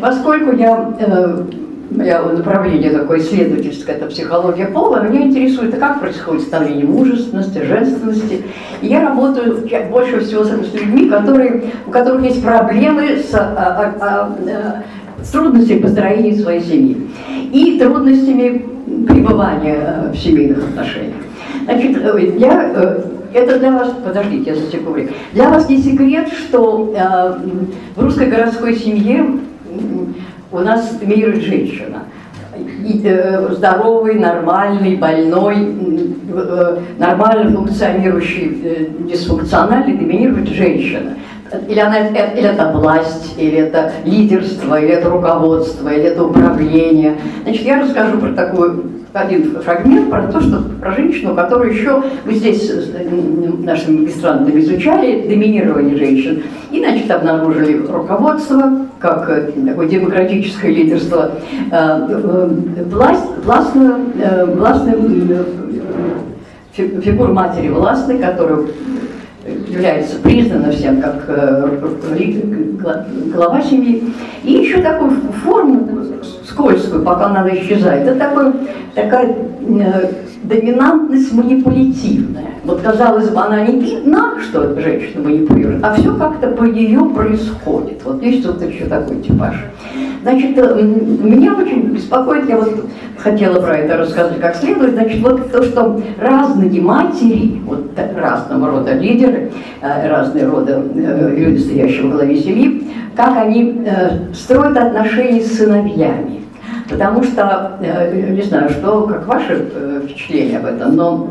Поскольку я э, я направление такое исследовательское, это психология пола, меня интересует, а как происходит становление мужественности, женственности. Я работаю больше всего с людьми, которые, у которых есть проблемы с, а, а, а, а, с трудностями построения своей семьи и трудностями пребывания в семейных отношениях. Значит, э, я э, это для вас, подождите, я засеку время. Для вас не секрет, что э, в русской городской семье у нас доминирует женщина. Э, здоровый, нормальный, больной, э, нормально функционирующий, э, дисфункциональный доминирует женщина. Или, она, или это власть, или это лидерство, или это руководство, или это управление. Значит, я расскажу про такую один фрагмент про то, что про женщину, которую еще мы здесь нашими магистрантами изучали, доминирование женщин. И, значит, обнаружили руководство, как э, такое демократическое лидерство, э, э, власть, властную, властную фигуру матери властной, которую является признана всем как глава семьи. И еще такую форму скользкую, пока она исчезает. Это такой, такая доминантность манипулятивная. Вот казалось бы, она не видна, что женщина манипулирует, а все как-то по нее происходит. Вот есть вот еще такой типаж. Значит, э, меня очень беспокоит, я вот хотела про это рассказать как следует, значит, вот то, что разные матери, вот разного рода лидеры, э, разные рода э, люди, стоящие во главе семьи, как они строят отношения с сыновьями. Потому что, не знаю, что, как ваше впечатление об этом, но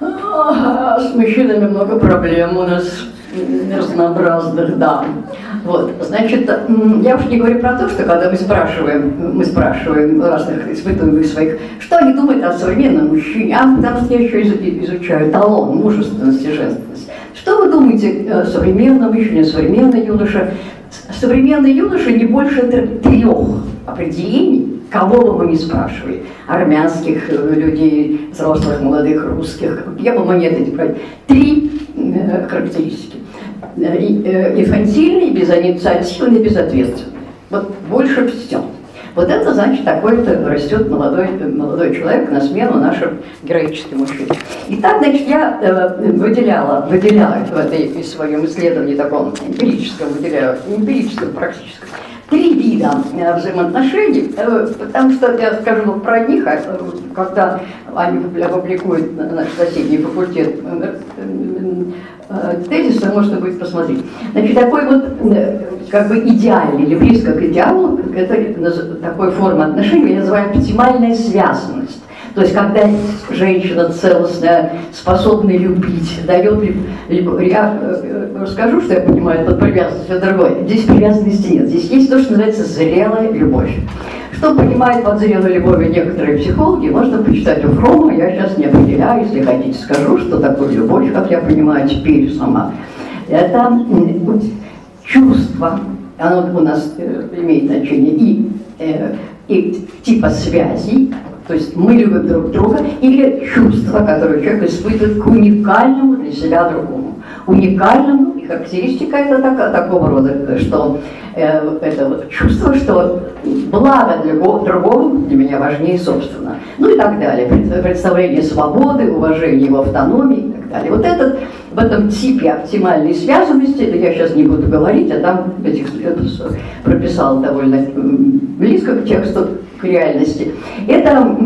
с мужчинами много проблем у нас разнообразных, да. Вот, значит, я уж не говорю про то, что когда мы спрашиваем, мы спрашиваем разных испытуемых своих, что они думают о современном мужчине, а что я еще изучаю талон мужественности и женственности. Что вы думаете о современном мужчине, современной юноше? Современный юноша не больше трех определений, кого бы мы ни спрашивали, армянских э, людей, взрослых, молодых, русских, я бы монеты не брать, три э, характеристики. Э, инфантильный, безинициативный, безответственный. Вот больше все. Вот это значит, такой-то растет молодой, молодой человек на смену нашим героическим мужчинам. И так, значит, я э, выделяла, выделяла в этой в своем исследовании таком эмпирическом, выделяю, эмпирическом, практическом, три вида э, взаимоотношений, э, потому что я скажу про них, а, когда они опубликуют наш соседний факультет тезисы, можно будет посмотреть. Значит, такой вот как бы идеальный близко к идеалу, это такой форма отношений я называю оптимальная связанность. То есть, когда женщина целостная, способна любить, дает, я э, расскажу, что я понимаю под привязанностью другой. Здесь привязанности нет. Здесь есть то, что называется зрелая любовь. Что понимает под зрелой любовью некоторые психологи, можно почитать у Фрома, я сейчас не определяю, если хотите, скажу, что такое любовь, как я понимаю теперь сама. Это чувство, оно у нас э, имеет значение и, э, и типа связей, то есть мы любим друг друга, или чувство, которое человек испытывает к уникальному для себя другому. Уникальному, характеристика это так, такого рода, что э, это вот чувство, что благо для другого для меня важнее собственно. Ну и так далее. Представление свободы, уважение его автономии и так далее. Вот этот, в этом типе оптимальной связанности, это я сейчас не буду говорить, а там этих прописал довольно близко к тексту, к реальности. Это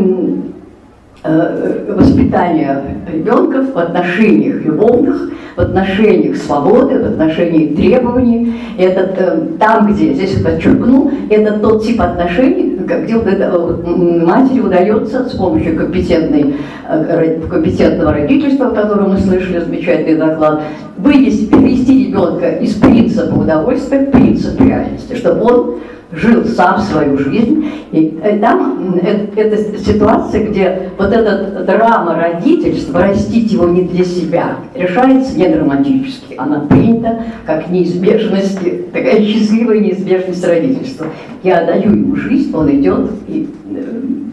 э, воспитание ребенка в отношениях любовных, в отношениях свободы, в отношениях требований. Это э, там, где, здесь подчеркну, это тот тип отношений, где вот это, матери удается с помощью компетентной, э, компетентного родительства, о котором мы слышали замечательный доклад, вывести, перевести ребенка из принципа удовольствия в принцип реальности, чтобы он жил сам свою жизнь. И э, там это ситуация, где вот эта драма родительства, растить его не для себя, решается не драматически. Она принята как неизбежность, такая счастливая неизбежность родительства. Я даю ему жизнь, он идет и э,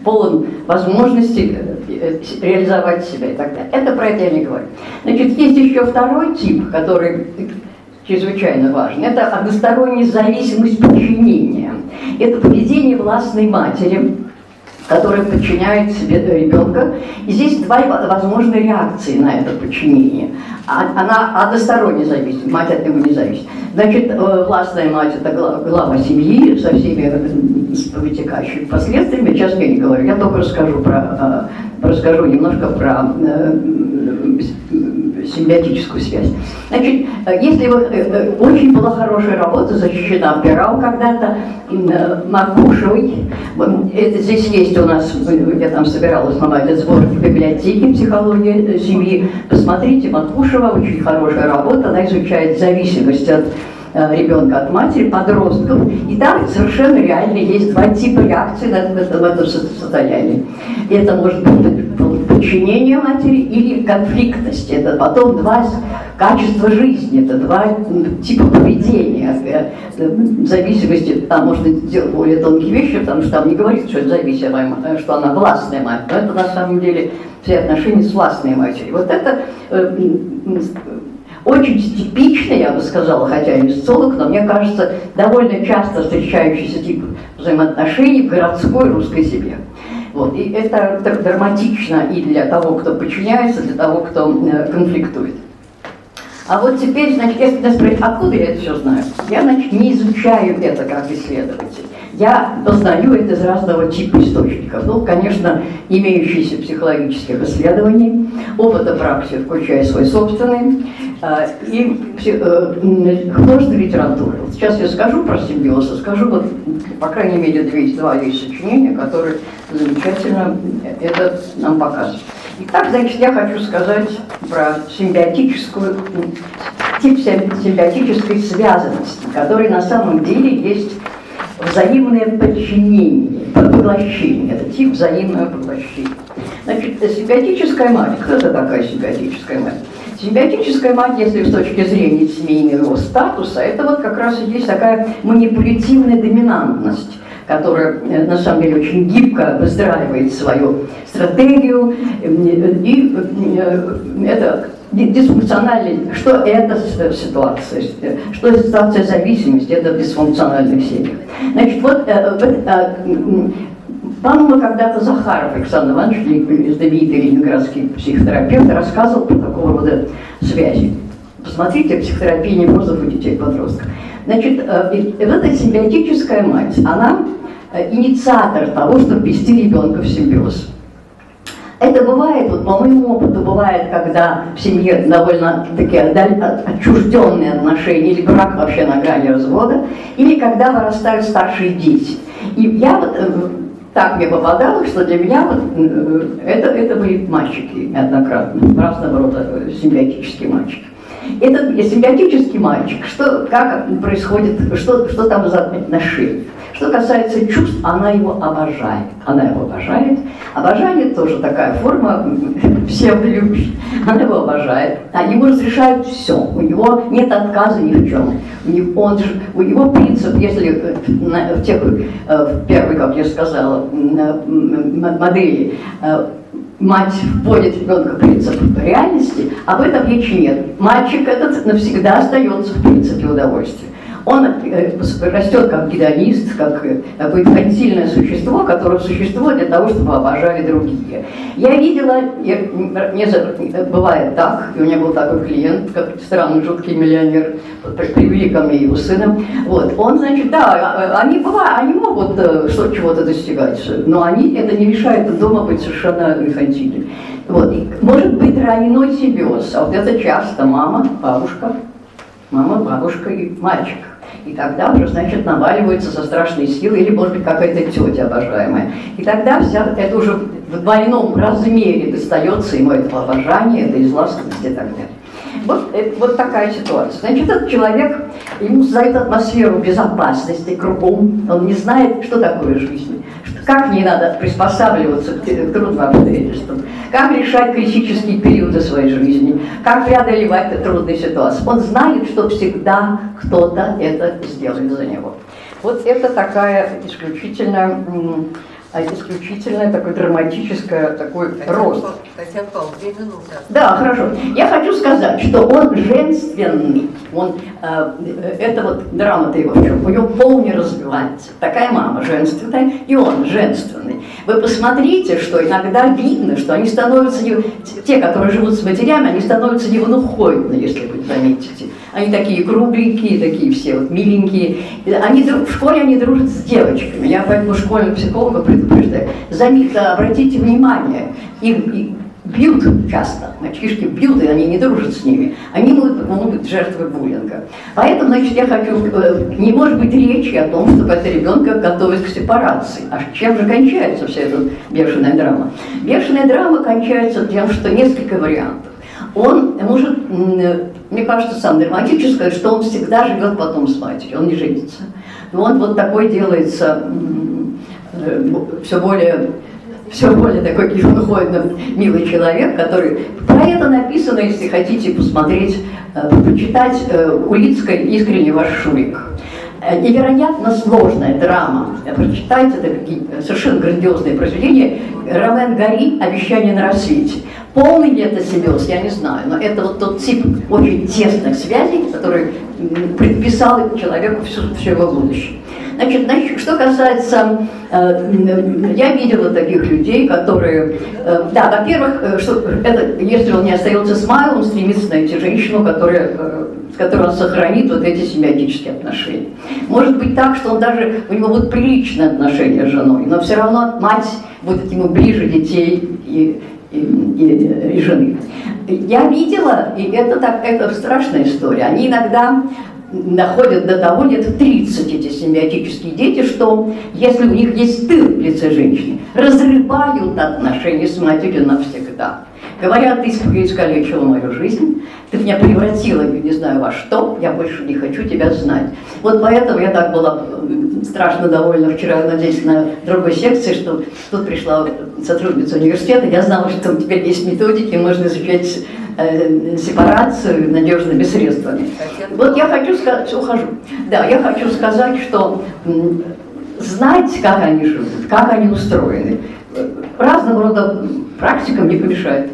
полон возможностей э, реализовать себя и так далее. Это про это я не говорю. Значит, есть еще второй тип, который чрезвычайно важен. Это односторонняя зависимость подчинения это поведение властной матери, которая подчиняет себе ребенка. И здесь два возможные реакции на это подчинение. А, она односторонне зависит, мать от него не зависит. Значит, э, властная мать – это глава семьи со всеми вытекающими последствиями. Сейчас я не говорю, я только расскажу про, э, расскажу немножко про э, симбиотическую связь. Значит, если вы, очень была хорошая работа, защищена Пирал когда-то, Макушевой, это здесь есть у нас, я там собиралась снимать этот сборник библиотеки «Психология семьи», посмотрите, Макушева, очень хорошая работа, она изучает зависимость от Э, ребенка от матери, подростков. И там совершенно реально есть два типа реакции на это, в этом состоянии. И это может быть подчинение матери или конфликтность. Это потом два качества жизни, это два типа поведения. Э, в зависимости, там можно делать более тонкие вещи, потому что там не говорится, что это зависимая, что она властная мать. Но это на самом деле все отношения с властной матерью. Вот это э, очень типичный, я бы сказала, хотя я не социолог, но мне кажется, довольно часто встречающийся тип взаимоотношений в городской русской семье. Вот. И это драматично и для того, кто подчиняется, для того, кто э, конфликтует. А вот теперь, значит, если спросить, откуда я это все знаю, я, значит, не изучаю это как исследователь. Я познаю это из разного типа источников. Ну, конечно, имеющиеся психологических исследований, опыта практики, включая свой собственный, а, и э, художественной литературы. Сейчас я скажу про симбиоз, скажу вот, по крайней мере, две, два есть сочинения, которые замечательно это нам показывают. Итак, значит, я хочу сказать про симбиотическую, тип симбиотической связанности, который на самом деле есть взаимное подчинение, поглощение. Это тип взаимного поглощения. Значит, симбиотическая мать. Кто это такая симбиотическая мать? Симбиотическая мать, если с точки зрения семейного статуса, это вот как раз и есть такая манипулятивная доминантность которая э, на самом деле очень гибко выстраивает свою стратегию. И э, это дисфункциональный, что это ситуация, что ситуация зависимости, это дисфункциональных семьях. Значит, вот, э, по-моему, когда-то Захаров Александр Иванович, знаменитый ленинградский психотерапевт, рассказывал про такого рода связи. Посмотрите, психотерапия неврозов у детей-подростков. Значит, э, вот эта симбиотическая мать, она э, инициатор того, чтобы ввести ребенка в симбиоз. Это бывает, вот по моему опыту бывает, когда в семье довольно такие отчужденные отношения, или брак вообще на грани развода, или когда вырастают старшие дети. И я вот э, так мне попадалось, что для меня вот, это, это были мальчики неоднократно, разного рода симбиотические мальчики. Это симпатический мальчик, что, как происходит, что, что там за отношения. Что касается чувств, она его обожает. Она его обожает. Обожание тоже такая форма псевдолюбви. Она его обожает. А ему разрешают все. У него нет отказа ни в чем. У него, он, у него принцип, если э, в тех, э, в первой, как я сказала, модели э, мать вводит ребенка в принцип реальности, об этом речи нет. Мальчик этот навсегда остается в принципе удовольствия. Он э, растет как гедонист, как э, такое инфантильное существо, которое существует для того, чтобы обожали другие. Я видела, я, мне бывает так, и у меня был такой клиент, как странный жуткий миллионер, привели ко мне его сына. Вот, он, значит, да, они бывают, они могут э, что чего-то достигать, но они, это не мешает дома быть совершенно инфантильным. Вот, может быть тройной симбиоз, а вот это часто мама, бабушка, мама, бабушка и мальчик. И тогда уже, значит, наваливается со страшной силой, или, может быть, какая-то тетя обожаемая. И тогда вся это уже в двойном размере достается ему этого обожания, этой злостности и так далее. Вот, это, вот такая ситуация. Значит, этот человек, ему создает атмосферу безопасности кругом, он не знает, что такое жизнь, как в надо приспосабливаться к трудным обстоятельствам, как решать критические периоды своей жизни, как преодолевать трудные ситуации. Он знает, что всегда кто-то это сделает за него. Вот это такая исключительно исключительно такой драматическое такой Татьяна рост. Татьяна Павловна, две минуты. Да, хорошо. Я хочу сказать, что он женственный Он, э, это вот драма-то его в чем? У него пол не развивается. Такая мама женственная, и он женственный. Вы посмотрите, что иногда видно, что они становятся, те, которые живут с матерями, они становятся невынухойны, если вы заметите. Они такие кругленькие, такие все вот миленькие. Они, в школе они дружат с девочками. Я поэтому школьных психологов предупреждаю. Заметьте, обратите внимание, их, их бьют часто, мальчишки бьют, и они не дружат с ними. Они могут, могут жертвой буллинга. Поэтому, значит, я хочу, э, не может быть речи о том, чтобы это ребенка готовить к сепарации. А чем же кончается вся эта бешеная драма? Бешеная драма кончается тем, что несколько вариантов. Он может, мне кажется, сам драматическое, что он всегда живет потом с матерью, он не женится. Но он вот такой делается э, все более все более такой героидно милый человек, который... Про это написано, если хотите посмотреть, э, почитать э, Улицкой «Искренне ваш Шурик». Э, невероятно сложная драма. Прочитайте, это совершенно грандиозное произведение. Ромен Гари «Обещание на рассвете». Полный ли это симбиоз, я не знаю, но это вот тот тип очень тесных связей, который предписал человеку все, все его будущее. Значит, значит, что касается, э, я видела таких людей, которые, э, да, во-первых, э, что это, если он не остается с Майей, он стремится найти женщину, которая, э, с которой он сохранит вот эти семиотические отношения. Может быть так, что он даже, у него будут приличные отношения с женой, но все равно мать будет ему ближе детей и, и, и, и жены. Я видела, и это так, это страшная история. Они иногда находят до того лет 30 эти семиотические дети, что если у них есть тыл в лице женщины, разрывают отношения с матерью навсегда. Говорят, ты искалечила мою жизнь, ты меня превратила, не знаю во что, я больше не хочу тебя знать. Вот поэтому я так была страшно довольна вчера, надеюсь, на другой секции, что тут пришла сотрудница университета, я знала, что там теперь есть методики, можно изучать э, сепарацию надежными средствами. Вот я хочу сказать, ухожу. Да, я хочу сказать, что знать, как они живут, как они устроены, разного рода практикам не помешает.